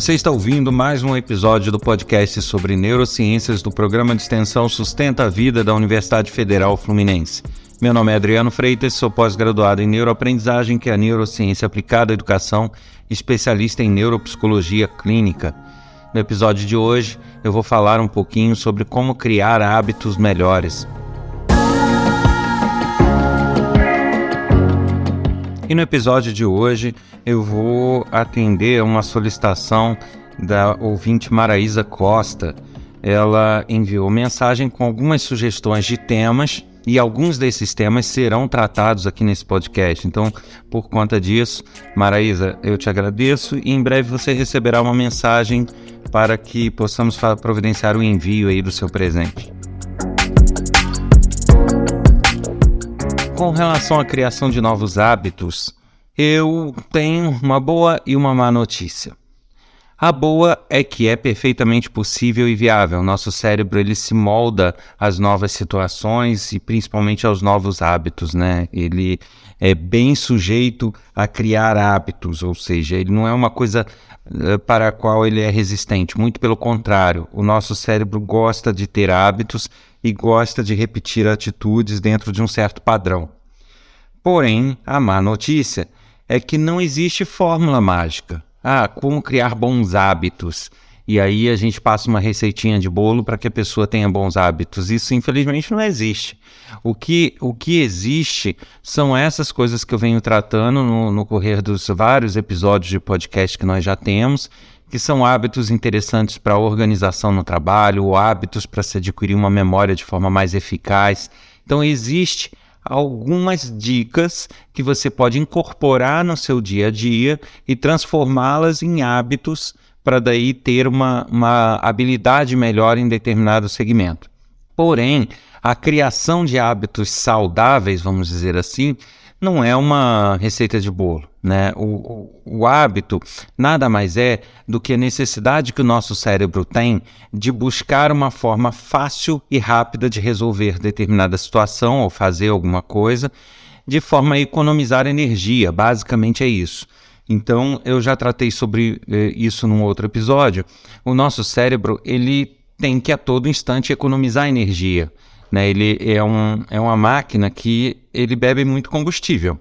Você está ouvindo mais um episódio do podcast sobre neurociências do programa de extensão Sustenta a Vida da Universidade Federal Fluminense. Meu nome é Adriano Freitas, sou pós-graduado em neuroaprendizagem, que é a neurociência aplicada à educação, especialista em neuropsicologia clínica. No episódio de hoje, eu vou falar um pouquinho sobre como criar hábitos melhores. E no episódio de hoje eu vou atender uma solicitação da ouvinte Maraísa Costa. Ela enviou mensagem com algumas sugestões de temas e alguns desses temas serão tratados aqui nesse podcast. Então, por conta disso, Maraísa, eu te agradeço e em breve você receberá uma mensagem para que possamos providenciar o envio aí do seu presente. Com relação à criação de novos hábitos, eu tenho uma boa e uma má notícia. A boa é que é perfeitamente possível e viável. Nosso cérebro ele se molda às novas situações e principalmente aos novos hábitos, né? Ele é bem sujeito a criar hábitos, ou seja, ele não é uma coisa eh, para a qual ele é resistente. Muito pelo contrário, o nosso cérebro gosta de ter hábitos e gosta de repetir atitudes dentro de um certo padrão. Porém, a má notícia é que não existe fórmula mágica. Ah, como criar bons hábitos? E aí a gente passa uma receitinha de bolo para que a pessoa tenha bons hábitos. Isso, infelizmente, não existe. O que, o que existe são essas coisas que eu venho tratando no, no correr dos vários episódios de podcast que nós já temos que são hábitos interessantes para a organização no trabalho, ou hábitos para se adquirir uma memória de forma mais eficaz. Então, existe algumas dicas que você pode incorporar no seu dia a dia e transformá-las em hábitos para daí ter uma, uma habilidade melhor em determinado segmento. Porém, a criação de hábitos saudáveis, vamos dizer assim, não é uma receita de bolo. Né? O, o, o, hábito nada mais é do que a necessidade que o nosso cérebro tem de buscar uma forma fácil e rápida de resolver determinada situação ou fazer alguma coisa, de forma a economizar energia. Basicamente é isso. Então, eu já tratei sobre eh, isso num outro episódio. O nosso cérebro ele tem que a todo instante economizar energia. Né? Ele é, um, é uma máquina que ele bebe muito combustível.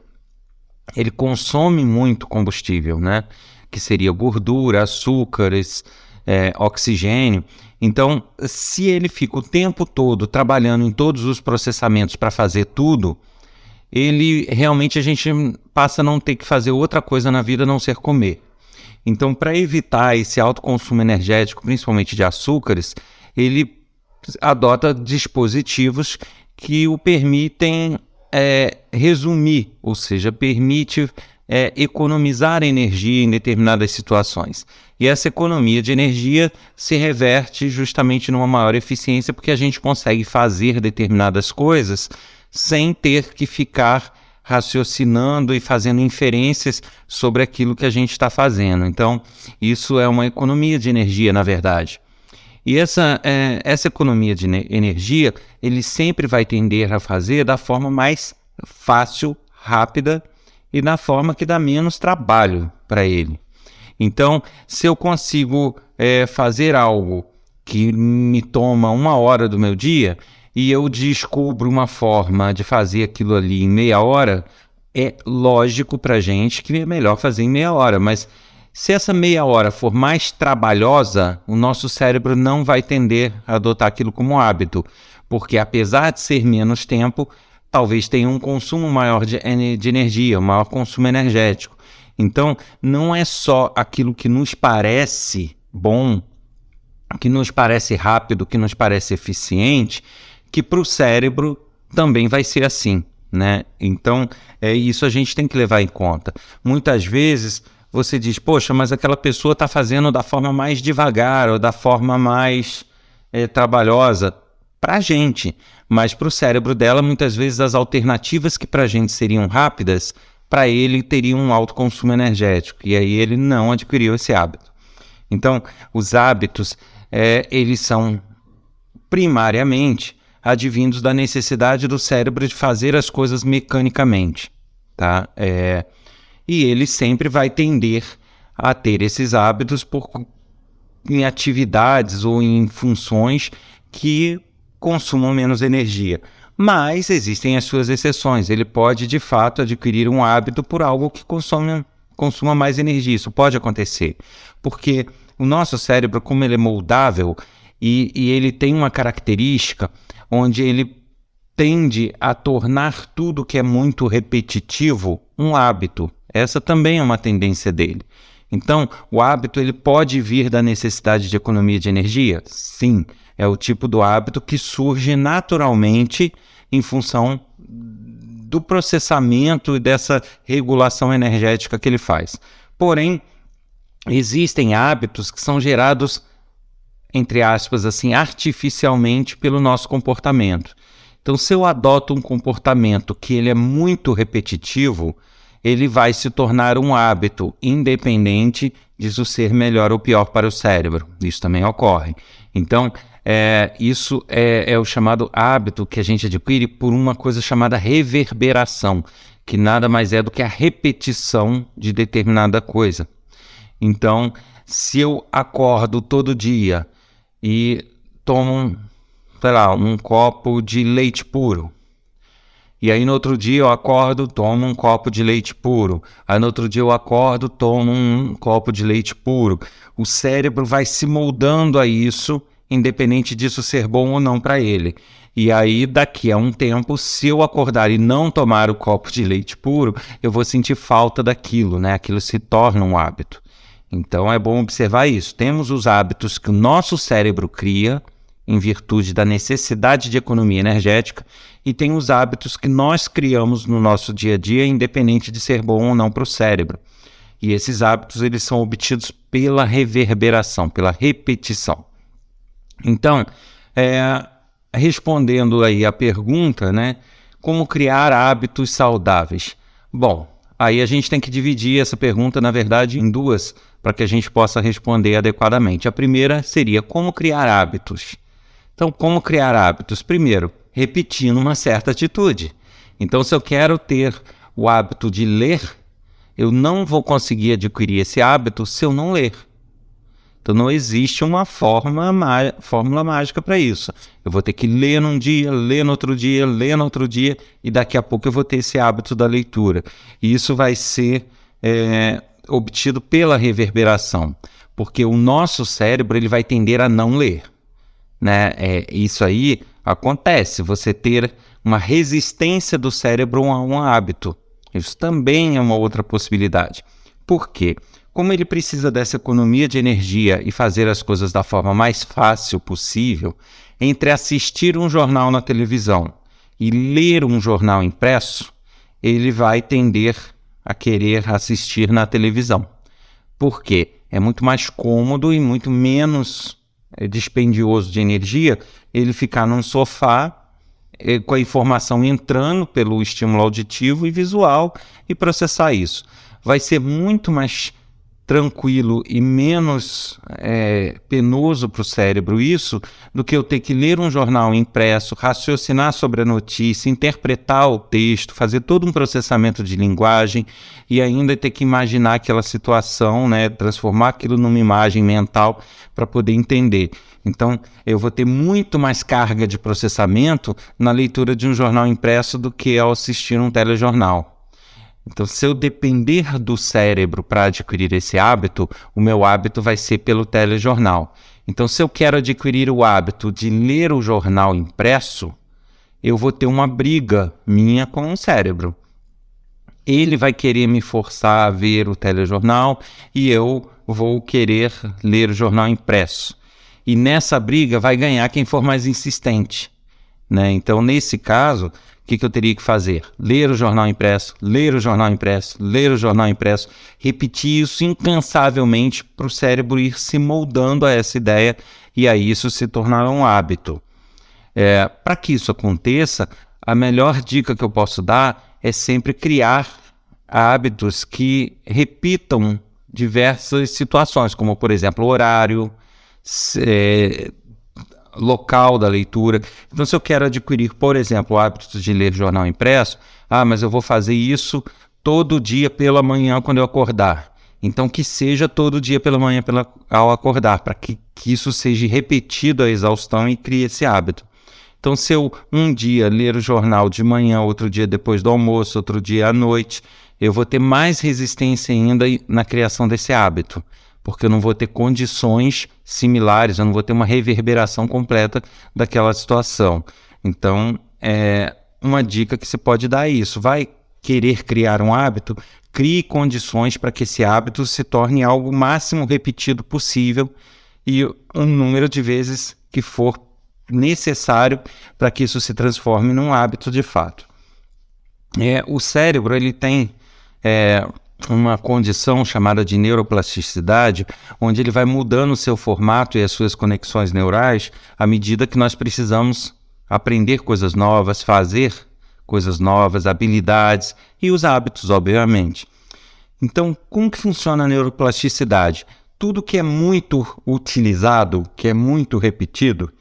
Ele consome muito combustível, né? que seria gordura, açúcares, é, oxigênio. Então, se ele fica o tempo todo trabalhando em todos os processamentos para fazer tudo, ele realmente a gente passa a não ter que fazer outra coisa na vida a não ser comer. Então, para evitar esse alto consumo energético, principalmente de açúcares, ele adota dispositivos que o permitem é, resumir, ou seja, permite é, economizar energia em determinadas situações. E essa economia de energia se reverte justamente numa maior eficiência, porque a gente consegue fazer determinadas coisas sem ter que ficar raciocinando e fazendo inferências sobre aquilo que a gente está fazendo. Então, isso é uma economia de energia, na verdade. E essa, é, essa economia de energia, ele sempre vai tender a fazer da forma mais fácil, rápida e da forma que dá menos trabalho para ele. Então, se eu consigo é, fazer algo que me toma uma hora do meu dia e eu descubro uma forma de fazer aquilo ali em meia hora, é lógico para gente que é melhor fazer em meia hora, mas se essa meia hora for mais trabalhosa, o nosso cérebro não vai tender a adotar aquilo como hábito, porque apesar de ser menos tempo, talvez tenha um consumo maior de, de energia, um maior consumo energético. Então, não é só aquilo que nos parece bom, que nos parece rápido, que nos parece eficiente, que para o cérebro também vai ser assim, né? Então, é isso a gente tem que levar em conta. Muitas vezes você diz, poxa, mas aquela pessoa está fazendo da forma mais devagar ou da forma mais é, trabalhosa para a gente, mas para o cérebro dela, muitas vezes as alternativas que para a gente seriam rápidas, para ele teriam um alto consumo energético e aí ele não adquiriu esse hábito. Então, os hábitos, é, eles são primariamente advindos da necessidade do cérebro de fazer as coisas mecanicamente, tá? É, e ele sempre vai tender a ter esses hábitos por, em atividades ou em funções que consumam menos energia. Mas existem as suas exceções. Ele pode, de fato, adquirir um hábito por algo que consome, consuma mais energia. Isso pode acontecer. Porque o nosso cérebro, como ele é moldável e, e ele tem uma característica onde ele tende a tornar tudo que é muito repetitivo um hábito. Essa também é uma tendência dele. Então, o hábito ele pode vir da necessidade de economia de energia? Sim, é o tipo do hábito que surge naturalmente em função do processamento e dessa regulação energética que ele faz. Porém, existem hábitos que são gerados entre aspas assim artificialmente pelo nosso comportamento. Então, se eu adoto um comportamento que ele é muito repetitivo, ele vai se tornar um hábito, independente disso ser melhor ou pior para o cérebro. Isso também ocorre. Então, é, isso é, é o chamado hábito que a gente adquire por uma coisa chamada reverberação, que nada mais é do que a repetição de determinada coisa. Então, se eu acordo todo dia e tomo, sei lá, um copo de leite puro, e aí no outro dia eu acordo, tomo um copo de leite puro. Aí no outro dia eu acordo, tomo um copo de leite puro. O cérebro vai se moldando a isso, independente disso ser bom ou não para ele. E aí, daqui a um tempo, se eu acordar e não tomar o copo de leite puro, eu vou sentir falta daquilo, né? Aquilo se torna um hábito. Então é bom observar isso. Temos os hábitos que o nosso cérebro cria em virtude da necessidade de economia energética e tem os hábitos que nós criamos no nosso dia a dia, independente de ser bom ou não para o cérebro. E esses hábitos eles são obtidos pela reverberação, pela repetição. Então, é, respondendo aí a pergunta, né, como criar hábitos saudáveis? Bom, aí a gente tem que dividir essa pergunta, na verdade, em duas, para que a gente possa responder adequadamente. A primeira seria como criar hábitos. Então, como criar hábitos? Primeiro, repetindo uma certa atitude. Então, se eu quero ter o hábito de ler, eu não vou conseguir adquirir esse hábito se eu não ler. Então não existe uma forma, fórmula mágica para isso. Eu vou ter que ler num dia, ler no outro dia, ler no outro dia, e daqui a pouco eu vou ter esse hábito da leitura. E isso vai ser é, obtido pela reverberação, porque o nosso cérebro ele vai tender a não ler né? É, isso aí acontece, você ter uma resistência do cérebro a um hábito. Isso também é uma outra possibilidade. Por quê? Como ele precisa dessa economia de energia e fazer as coisas da forma mais fácil possível, entre assistir um jornal na televisão e ler um jornal impresso, ele vai tender a querer assistir na televisão. Por quê? É muito mais cômodo e muito menos dispendioso de energia, ele ficar num sofá é, com a informação entrando pelo estímulo auditivo e visual e processar isso. Vai ser muito mais tranquilo e menos é, penoso para o cérebro isso do que eu ter que ler um jornal impresso, raciocinar sobre a notícia, interpretar o texto, fazer todo um processamento de linguagem e ainda ter que imaginar aquela situação, né, transformar aquilo numa imagem mental para poder entender. Então, eu vou ter muito mais carga de processamento na leitura de um jornal impresso do que ao assistir um telejornal. Então, se eu depender do cérebro para adquirir esse hábito, o meu hábito vai ser pelo telejornal. Então, se eu quero adquirir o hábito de ler o jornal impresso, eu vou ter uma briga minha com o cérebro. Ele vai querer me forçar a ver o telejornal e eu vou querer ler o jornal impresso. E nessa briga vai ganhar quem for mais insistente. Né? Então, nesse caso, que, que eu teria que fazer? Ler o jornal impresso, ler o jornal impresso, ler o jornal impresso, repetir isso incansavelmente para o cérebro ir se moldando a essa ideia e aí isso se tornar um hábito. É, para que isso aconteça, a melhor dica que eu posso dar é sempre criar hábitos que repitam diversas situações, como por exemplo horário, é, local da leitura. Então, se eu quero adquirir, por exemplo, o hábito de ler jornal impresso, ah, mas eu vou fazer isso todo dia pela manhã quando eu acordar. Então, que seja todo dia pela manhã pela, ao acordar, para que, que isso seja repetido a exaustão e crie esse hábito. Então, se eu um dia ler o jornal de manhã, outro dia depois do almoço, outro dia à noite, eu vou ter mais resistência ainda na criação desse hábito, porque eu não vou ter condições similares, eu não vou ter uma reverberação completa daquela situação. Então, é uma dica que você pode dar é isso. Vai querer criar um hábito, crie condições para que esse hábito se torne algo máximo repetido possível e um número de vezes que for necessário para que isso se transforme num hábito de fato. É, o cérebro ele tem é, uma condição chamada de neuroplasticidade, onde ele vai mudando o seu formato e as suas conexões neurais à medida que nós precisamos aprender coisas novas, fazer coisas novas, habilidades e os hábitos, obviamente. Então, como que funciona a neuroplasticidade? Tudo que é muito utilizado, que é muito repetido,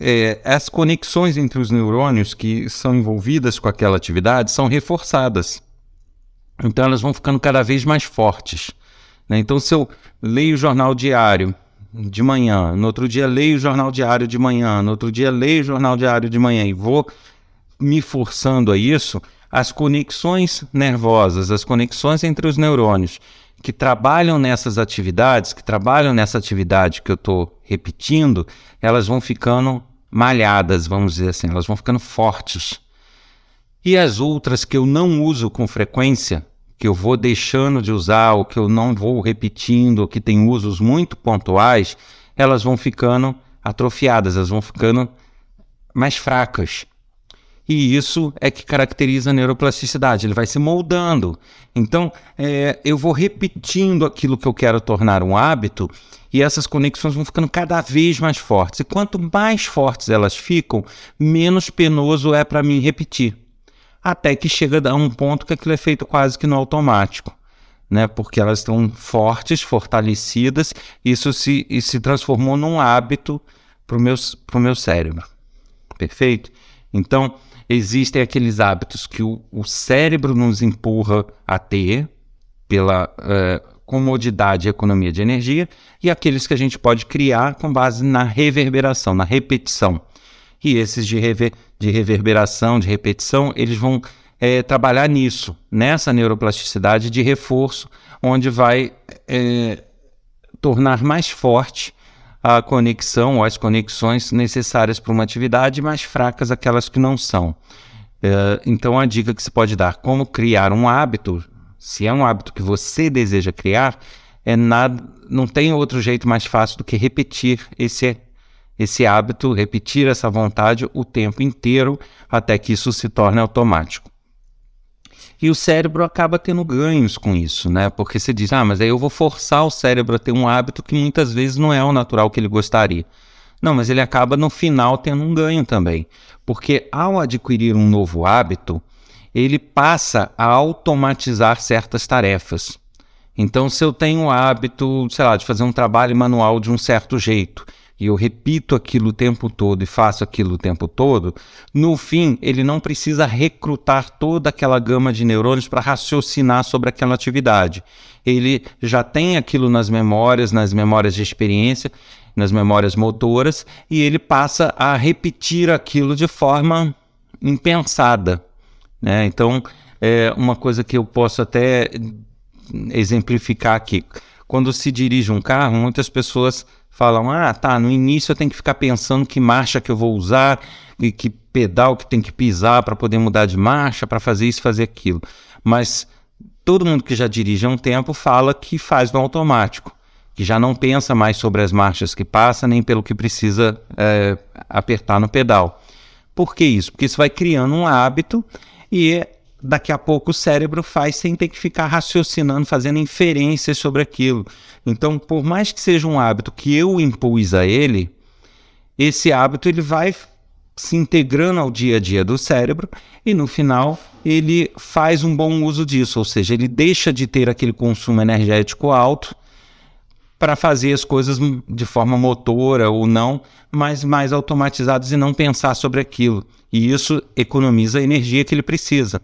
é, as conexões entre os neurônios que são envolvidas com aquela atividade são reforçadas. Então elas vão ficando cada vez mais fortes. Né? Então, se eu leio o jornal diário de manhã, no outro dia leio o jornal diário de manhã, no outro dia leio o jornal diário de manhã e vou me forçando a isso, as conexões nervosas, as conexões entre os neurônios que trabalham nessas atividades, que trabalham nessa atividade que eu estou repetindo, elas vão ficando malhadas, vamos dizer assim, elas vão ficando fortes. E as outras que eu não uso com frequência, que eu vou deixando de usar, ou que eu não vou repetindo, ou que tem usos muito pontuais, elas vão ficando atrofiadas, elas vão ficando mais fracas. E isso é que caracteriza a neuroplasticidade, ele vai se moldando. Então, é, eu vou repetindo aquilo que eu quero tornar um hábito e essas conexões vão ficando cada vez mais fortes. E quanto mais fortes elas ficam, menos penoso é para mim repetir. Até que chega a um ponto que aquilo é feito quase que no automático. Né, porque elas estão fortes, fortalecidas, isso se, se transformou num hábito para o meu, meu cérebro. Perfeito? Então, existem aqueles hábitos que o, o cérebro nos empurra a ter pela uh, comodidade e economia de energia, e aqueles que a gente pode criar com base na reverberação, na repetição. E esses de, rever, de reverberação, de repetição, eles vão é, trabalhar nisso, nessa neuroplasticidade de reforço, onde vai é, tornar mais forte a conexão ou as conexões necessárias para uma atividade, mais fracas aquelas que não são. Uh, então, a dica que se pode dar, como criar um hábito, se é um hábito que você deseja criar, é nada, não tem outro jeito mais fácil do que repetir esse, esse hábito, repetir essa vontade o tempo inteiro até que isso se torne automático. E o cérebro acaba tendo ganhos com isso, né? Porque você diz, ah, mas aí eu vou forçar o cérebro a ter um hábito que muitas vezes não é o natural que ele gostaria. Não, mas ele acaba no final tendo um ganho também. Porque ao adquirir um novo hábito, ele passa a automatizar certas tarefas. Então, se eu tenho o hábito, sei lá, de fazer um trabalho manual de um certo jeito, e eu repito aquilo o tempo todo e faço aquilo o tempo todo, no fim ele não precisa recrutar toda aquela gama de neurônios para raciocinar sobre aquela atividade. Ele já tem aquilo nas memórias, nas memórias de experiência, nas memórias motoras, e ele passa a repetir aquilo de forma impensada. Né? Então, é uma coisa que eu posso até exemplificar aqui. Quando se dirige um carro, muitas pessoas falam: ah, tá, no início eu tenho que ficar pensando que marcha que eu vou usar e que pedal que tem que pisar para poder mudar de marcha, para fazer isso, fazer aquilo. Mas todo mundo que já dirige há um tempo fala que faz no automático, que já não pensa mais sobre as marchas que passa, nem pelo que precisa é, apertar no pedal. Por que isso? Porque isso vai criando um hábito e daqui a pouco o cérebro faz sem ter que ficar raciocinando, fazendo inferências sobre aquilo. Então, por mais que seja um hábito que eu impus a ele, esse hábito ele vai se integrando ao dia a dia do cérebro e no final ele faz um bom uso disso, ou seja, ele deixa de ter aquele consumo energético alto para fazer as coisas de forma motora ou não, mas mais automatizadas e não pensar sobre aquilo. E isso economiza a energia que ele precisa.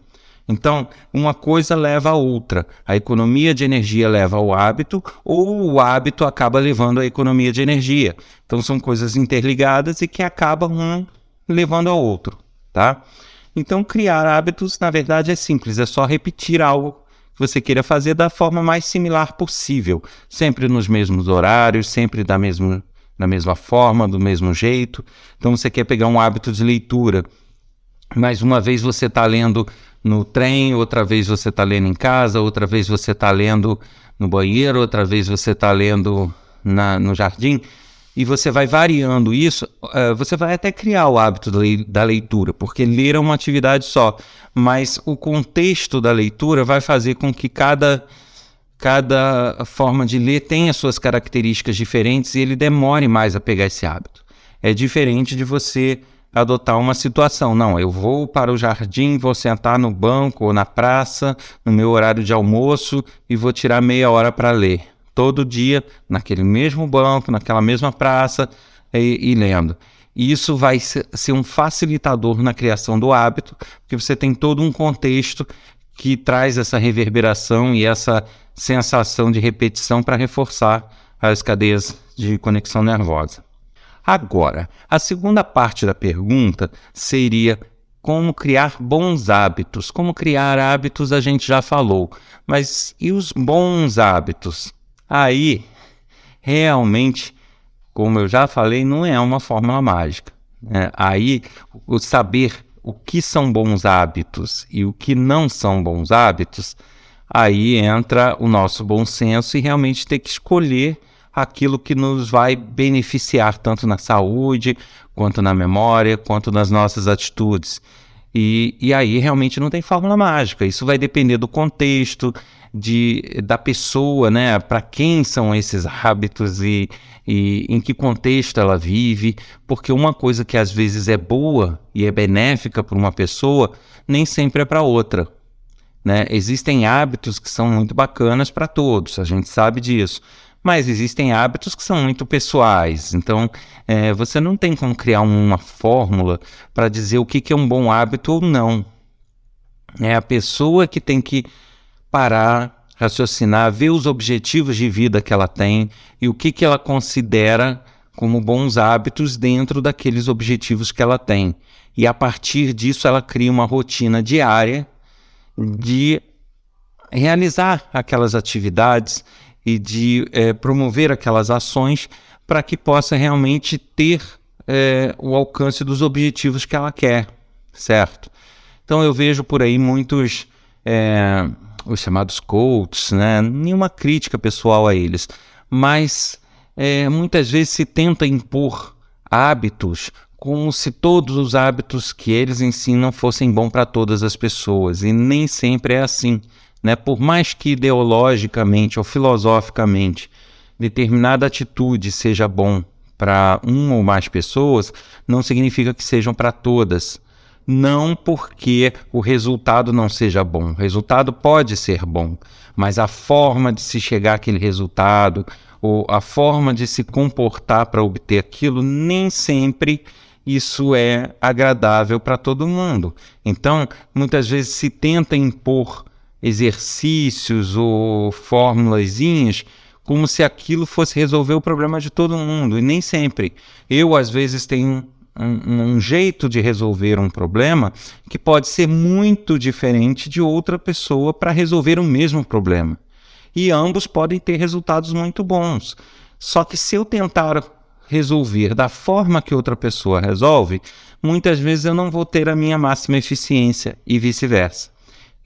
Então, uma coisa leva a outra. A economia de energia leva ao hábito, ou o hábito acaba levando à economia de energia. Então, são coisas interligadas e que acabam um levando ao outro, tá? Então, criar hábitos, na verdade, é simples, é só repetir algo que você queira fazer da forma mais similar possível, sempre nos mesmos horários, sempre da mesma, da mesma forma, do mesmo jeito. Então, você quer pegar um hábito de leitura, mas uma vez você está lendo no trem, outra vez você está lendo em casa, outra vez você está lendo no banheiro, outra vez você está lendo na, no jardim, e você vai variando isso, uh, você vai até criar o hábito da leitura, porque ler é uma atividade só, mas o contexto da leitura vai fazer com que cada, cada forma de ler tenha suas características diferentes e ele demore mais a pegar esse hábito. É diferente de você adotar uma situação. Não, eu vou para o jardim, vou sentar no banco ou na praça, no meu horário de almoço e vou tirar meia hora para ler. Todo dia, naquele mesmo banco, naquela mesma praça e, e lendo. E isso vai ser um facilitador na criação do hábito, porque você tem todo um contexto que traz essa reverberação e essa sensação de repetição para reforçar as cadeias de conexão nervosa. Agora, a segunda parte da pergunta seria como criar bons hábitos. Como criar hábitos a gente já falou, mas e os bons hábitos? Aí, realmente, como eu já falei, não é uma fórmula mágica. Né? Aí, o saber o que são bons hábitos e o que não são bons hábitos, aí entra o nosso bom senso e realmente ter que escolher aquilo que nos vai beneficiar tanto na saúde, quanto na memória, quanto nas nossas atitudes. E, e aí realmente não tem fórmula mágica. Isso vai depender do contexto, de, da pessoa, né? Para quem são esses hábitos e, e em que contexto ela vive. Porque uma coisa que às vezes é boa e é benéfica para uma pessoa, nem sempre é para outra. Né? Existem hábitos que são muito bacanas para todos, a gente sabe disso mas existem hábitos que são muito pessoais. Então, é, você não tem como criar uma fórmula para dizer o que, que é um bom hábito ou não. É a pessoa que tem que parar, raciocinar, ver os objetivos de vida que ela tem e o que, que ela considera como bons hábitos dentro daqueles objetivos que ela tem. E a partir disso, ela cria uma rotina diária de realizar aquelas atividades e de é, promover aquelas ações para que possa realmente ter é, o alcance dos objetivos que ela quer, certo? Então eu vejo por aí muitos é, os chamados coaches, né? Nenhuma crítica pessoal a eles, mas é, muitas vezes se tenta impor hábitos como se todos os hábitos que eles ensinam fossem bons para todas as pessoas e nem sempre é assim. Né? Por mais que ideologicamente ou filosoficamente determinada atitude seja bom para uma ou mais pessoas, não significa que sejam para todas. Não porque o resultado não seja bom. O resultado pode ser bom, mas a forma de se chegar àquele resultado ou a forma de se comportar para obter aquilo nem sempre isso é agradável para todo mundo. Então, muitas vezes se tenta impor exercícios ou formulazinhas como se aquilo fosse resolver o problema de todo mundo. E nem sempre. Eu, às vezes, tenho um, um, jeito de resolver um problema que pode ser muito diferente de outra pessoa para resolver o mesmo problema. E ambos podem ter resultados muito bons. Só que se eu tentar resolver da forma que outra pessoa resolve, muitas vezes eu não vou ter a minha máxima eficiência e vice-versa.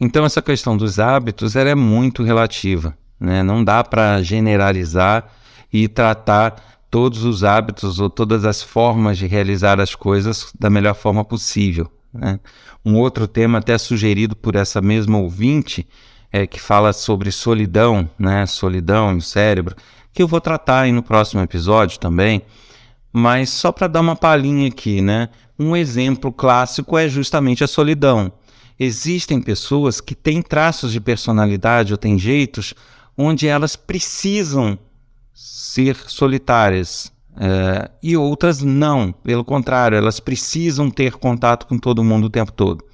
Então essa questão dos hábitos ela é muito relativa, né? Não dá para generalizar e tratar todos os hábitos ou todas as formas de realizar as coisas da melhor forma possível. Né? Um outro tema até sugerido por essa mesma ouvinte é que fala sobre solidão, né? Solidão no cérebro, que eu vou tratar aí no próximo episódio também. Mas só para dar uma palhinha aqui, né? Um exemplo clássico é justamente a solidão existem pessoas que têm traços de personalidade ou têm jeitos onde elas precisam ser solitárias uh, e outras não, pelo contrário, elas precisam ter contato com todo mundo o tempo todo.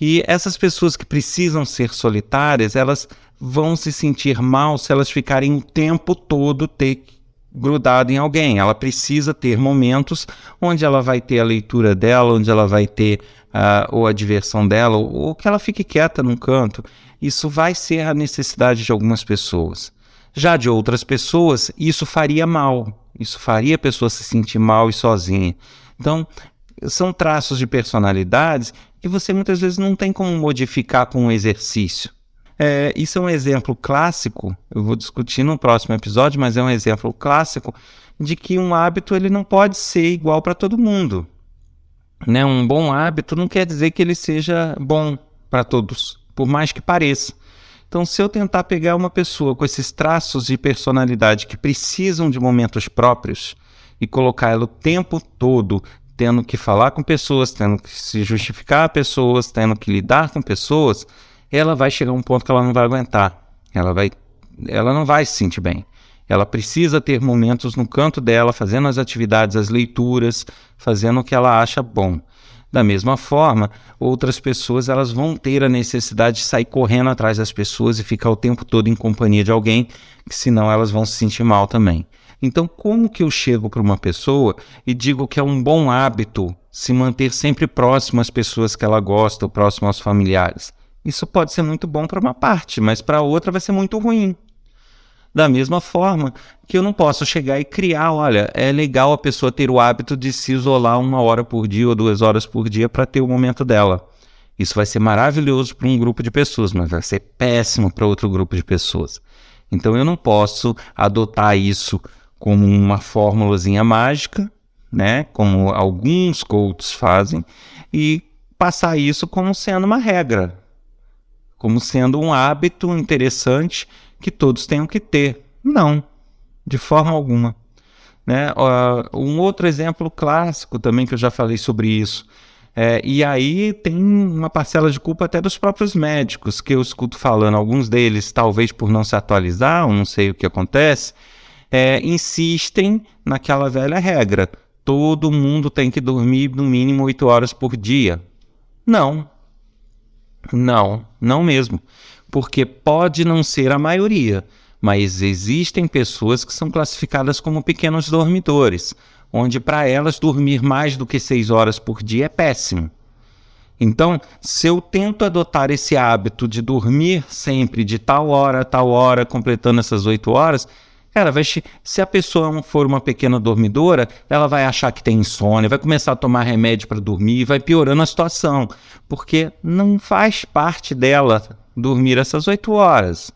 E essas pessoas que precisam ser solitárias, elas vão se sentir mal se elas ficarem o tempo todo ter grudado em alguém. Ela precisa ter momentos onde ela vai ter a leitura dela, onde ela vai ter uh, ou a diversão dela, ou, ou que ela fique quieta num canto. Isso vai ser a necessidade de algumas pessoas. Já de outras pessoas, isso faria mal. Isso faria a pessoa se sentir mal e sozinha. Então, são traços de personalidades que você muitas vezes não tem como modificar com um exercício. É, isso é um exemplo clássico, eu vou discutir no próximo episódio, mas é um exemplo clássico de que um hábito ele não pode ser igual para todo mundo. Né? Um bom hábito não quer dizer que ele seja bom para todos, por mais que pareça. Então, se eu tentar pegar uma pessoa com esses traços de personalidade que precisam de momentos próprios e colocar ela o tempo todo tendo que falar com pessoas, tendo que se justificar a pessoas, tendo que lidar com pessoas, ela vai chegar a um ponto que ela não vai aguentar. Ela vai, ela não vai se sentir bem. Ela precisa ter momentos no canto dela, fazendo as atividades, as leituras, fazendo o que ela acha bom. Da mesma forma, outras pessoas elas vão ter a necessidade de sair correndo atrás das pessoas e ficar o tempo todo em companhia de alguém, que senão elas vão se sentir mal também. Então, como que eu chego para uma pessoa e digo que é um bom hábito se manter sempre próximo às pessoas que ela gosta, ou próximo aos familiares? Isso pode ser muito bom para uma parte, mas para outra vai ser muito ruim. Da mesma forma que eu não posso chegar e criar, olha, é legal a pessoa ter o hábito de se isolar uma hora por dia ou duas horas por dia para ter o momento dela. Isso vai ser maravilhoso para um grupo de pessoas, mas vai ser péssimo para outro grupo de pessoas. Então eu não posso adotar isso como uma fórmulazinha mágica, né, como alguns coaches fazem, e passar isso como sendo uma regra como sendo um hábito interessante que todos tenham que ter. Não, de forma alguma. Né? Uh, um outro exemplo clássico também que eu já falei sobre isso. É, e aí tem uma parcela de culpa até dos próprios médicos, que eu escuto falando, alguns deles, talvez por não se atualizar, ou não sei o que acontece, é, insistem naquela velha regra: todo mundo tem que dormir no mínimo oito horas por dia. Não, não, não mesmo. Porque pode não ser a maioria, mas existem pessoas que são classificadas como pequenos dormidores, onde para elas dormir mais do que seis horas por dia é péssimo. Então, se eu tento adotar esse hábito de dormir sempre de tal hora a tal hora, completando essas oito horas, Cara, vai, se a pessoa for uma pequena dormidora, ela vai achar que tem insônia, vai começar a tomar remédio para dormir, vai piorando a situação, porque não faz parte dela dormir essas oito horas.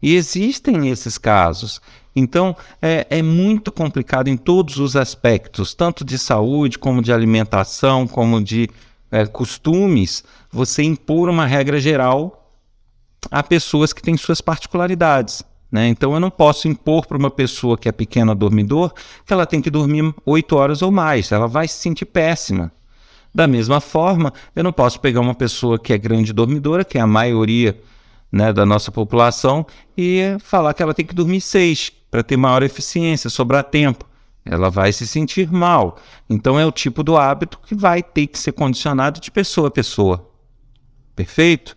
E existem esses casos. Então, é, é, muito complicado em todos os aspectos, tanto de saúde, como de alimentação, como de é, costumes, você impor uma regra geral a pessoas que têm suas particularidades. Né? Então eu não posso impor para uma pessoa que é pequena dormidor que ela tem que dormir oito horas ou mais, ela vai se sentir péssima. Da mesma forma, eu não posso pegar uma pessoa que é grande dormidora, que é a maioria né, da nossa população, e falar que ela tem que dormir seis para ter maior eficiência, sobrar tempo. Ela vai se sentir mal. Então é o tipo do hábito que vai ter que ser condicionado de pessoa a pessoa. Perfeito?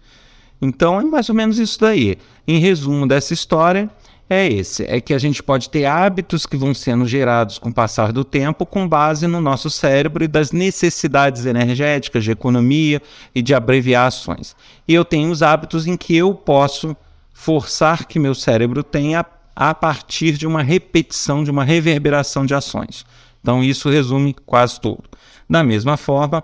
Então é mais ou menos isso daí. Em resumo dessa história, é esse: é que a gente pode ter hábitos que vão sendo gerados com o passar do tempo com base no nosso cérebro e das necessidades energéticas, de economia e de abreviações. E eu tenho os hábitos em que eu posso forçar que meu cérebro tenha a partir de uma repetição, de uma reverberação de ações. Então, isso resume quase tudo. Da mesma forma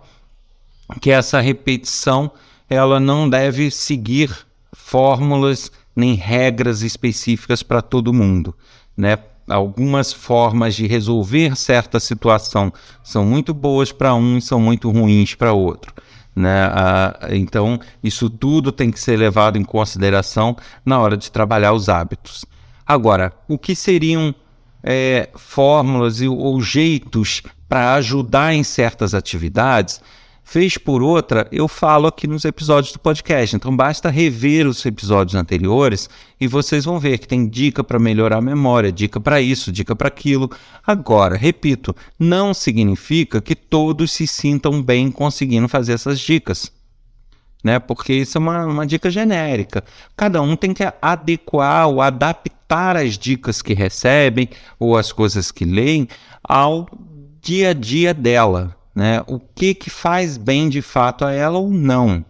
que essa repetição ela não deve seguir fórmulas nem regras específicas para todo mundo, né? Algumas formas de resolver certa situação são muito boas para um e são muito ruins para outro. Né? Ah, então, isso tudo tem que ser levado em consideração na hora de trabalhar os hábitos. Agora, o que seriam é, fórmulas ou jeitos para ajudar em certas atividades? Fez por outra, eu falo aqui nos episódios do podcast. Então basta rever os episódios anteriores e vocês vão ver que tem dica para melhorar a memória, dica para isso, dica para aquilo. Agora, repito, não significa que todos se sintam bem conseguindo fazer essas dicas. né? Porque isso é uma, uma dica genérica. Cada um tem que adequar ou adaptar as dicas que recebem ou as coisas que leem ao dia a dia dela, né? O que que faz bem de fato a ela ou não,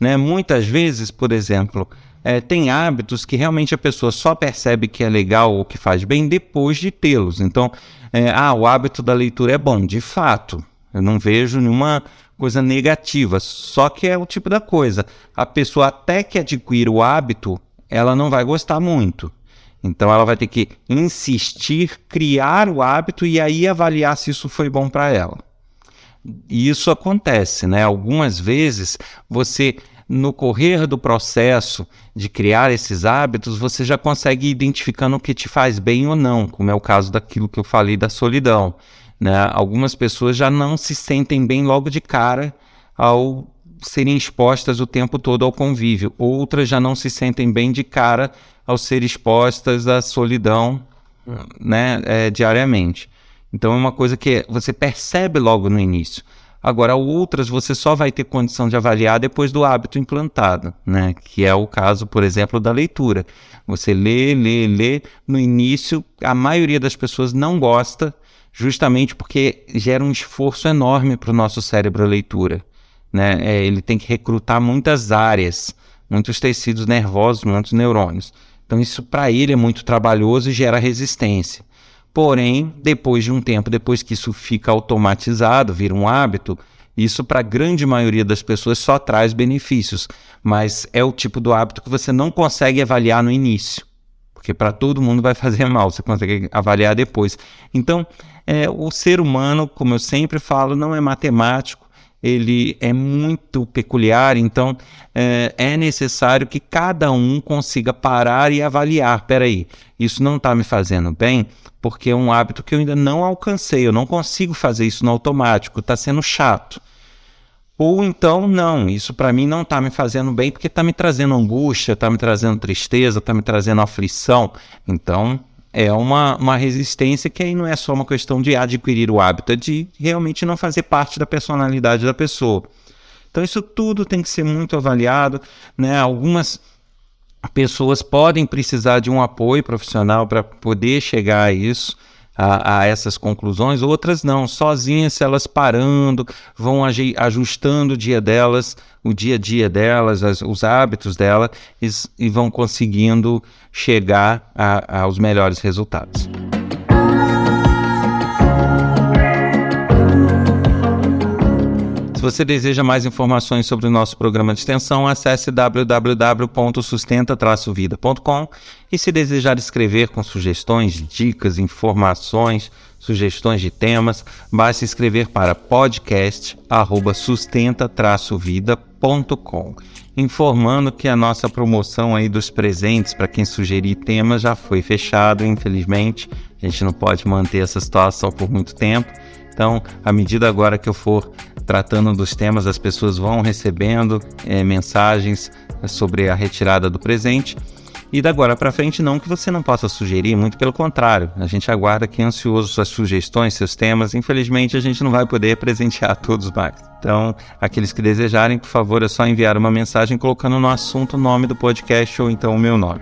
né? Muitas vezes, por exemplo, é, tem hábitos que realmente a pessoa só percebe que é legal ou que faz bem depois de tê-los. Então, é, ah, o hábito da leitura é bom, de fato. Eu não vejo nenhuma coisa negativa. Só que é o tipo da coisa. A pessoa até que adquire o hábito, ela não vai gostar muito. Então ela vai ter que insistir, criar o hábito e aí avaliar se isso foi bom para ela. E isso acontece, né? Algumas vezes você no correr do processo de criar esses hábitos, você já consegue ir identificando o que te faz bem ou não, como é o caso daquilo que eu falei da solidão. Né? Algumas pessoas já não se sentem bem logo de cara ao serem expostas o tempo todo ao convívio. Outras já não se sentem bem de cara ao ser expostas à solidão né, é, diariamente. Então é uma coisa que você percebe logo no início. Agora, outras você só vai ter condição de avaliar depois do hábito implantado, né? Que é o caso, por exemplo, da leitura. Você lê, lê, lê. No início, a maioria das pessoas não gosta justamente porque gera um esforço enorme para o nosso cérebro a leitura. Né? É, ele tem que recrutar muitas áreas, muitos tecidos nervosos, muitos neurônios. Então, isso para ele é muito trabalhoso e gera resistência. Porém, depois de um tempo, depois que isso fica automatizado, vira um hábito, isso para a grande maioria das pessoas só traz benefícios, mas é o tipo do hábito que você não consegue avaliar no início, porque para todo mundo vai fazer mal, você consegue avaliar depois. Então, é, o ser humano, como eu sempre falo, não é matemático, ele é muito peculiar, então é, é necessário que cada um consiga parar e avaliar. Peraí, isso não está me fazendo bem, porque é um hábito que eu ainda não alcancei, eu não consigo fazer isso no automático, está sendo chato. Ou então, não, isso para mim não está me fazendo bem porque está me trazendo angústia, está me trazendo tristeza, está me trazendo aflição. Então, é uma, uma resistência que aí não é só uma questão de adquirir o hábito, é de realmente não fazer parte da personalidade da pessoa. Então isso tudo tem que ser muito avaliado, né? Algumas pessoas podem precisar de um apoio profissional para poder chegar a isso a, a, essas conclusões, outras não, sozinhas, elas parando, vão ajustando o dia delas, o dia a dia delas, as, os hábitos dela e, e vão conseguindo chegar a, aos melhores resultados. Se você deseja mais informações sobre o nosso programa de extensão, acesse www.sustenta-vida.com e se desejar escrever com sugestões, dicas, informações, sugestões de temas, basta escrever para podcast@sustenta-vida.com. Informando que a nossa promoção aí dos presentes para quem sugerir temas já foi fechado, infelizmente. A gente não pode manter essa situação por muito tempo. Então, à medida agora que eu for tratando dos temas, as pessoas vão recebendo é, mensagens sobre a retirada do presente. E da agora para frente, não que você não possa sugerir, muito pelo contrário. A gente aguarda aqui ansioso suas sugestões, seus temas. Infelizmente, a gente não vai poder presentear todos mais. Então, aqueles que desejarem, por favor, é só enviar uma mensagem colocando no assunto o nome do podcast ou então o meu nome.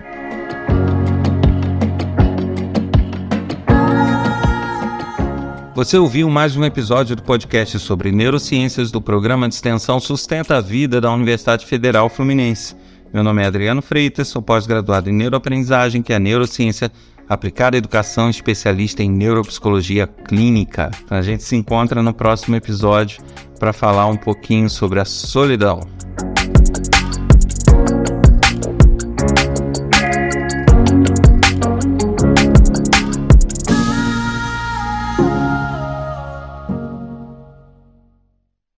Você ouviu mais um episódio do podcast sobre neurociências do programa de extensão Sustenta a Vida da Universidade Federal Fluminense. Meu nome é Adriano Freitas, sou pós-graduado em neuroaprendizagem, que é neurociência aplicada à educação, especialista em neuropsicologia clínica. A gente se encontra no próximo episódio para falar um pouquinho sobre a solidão.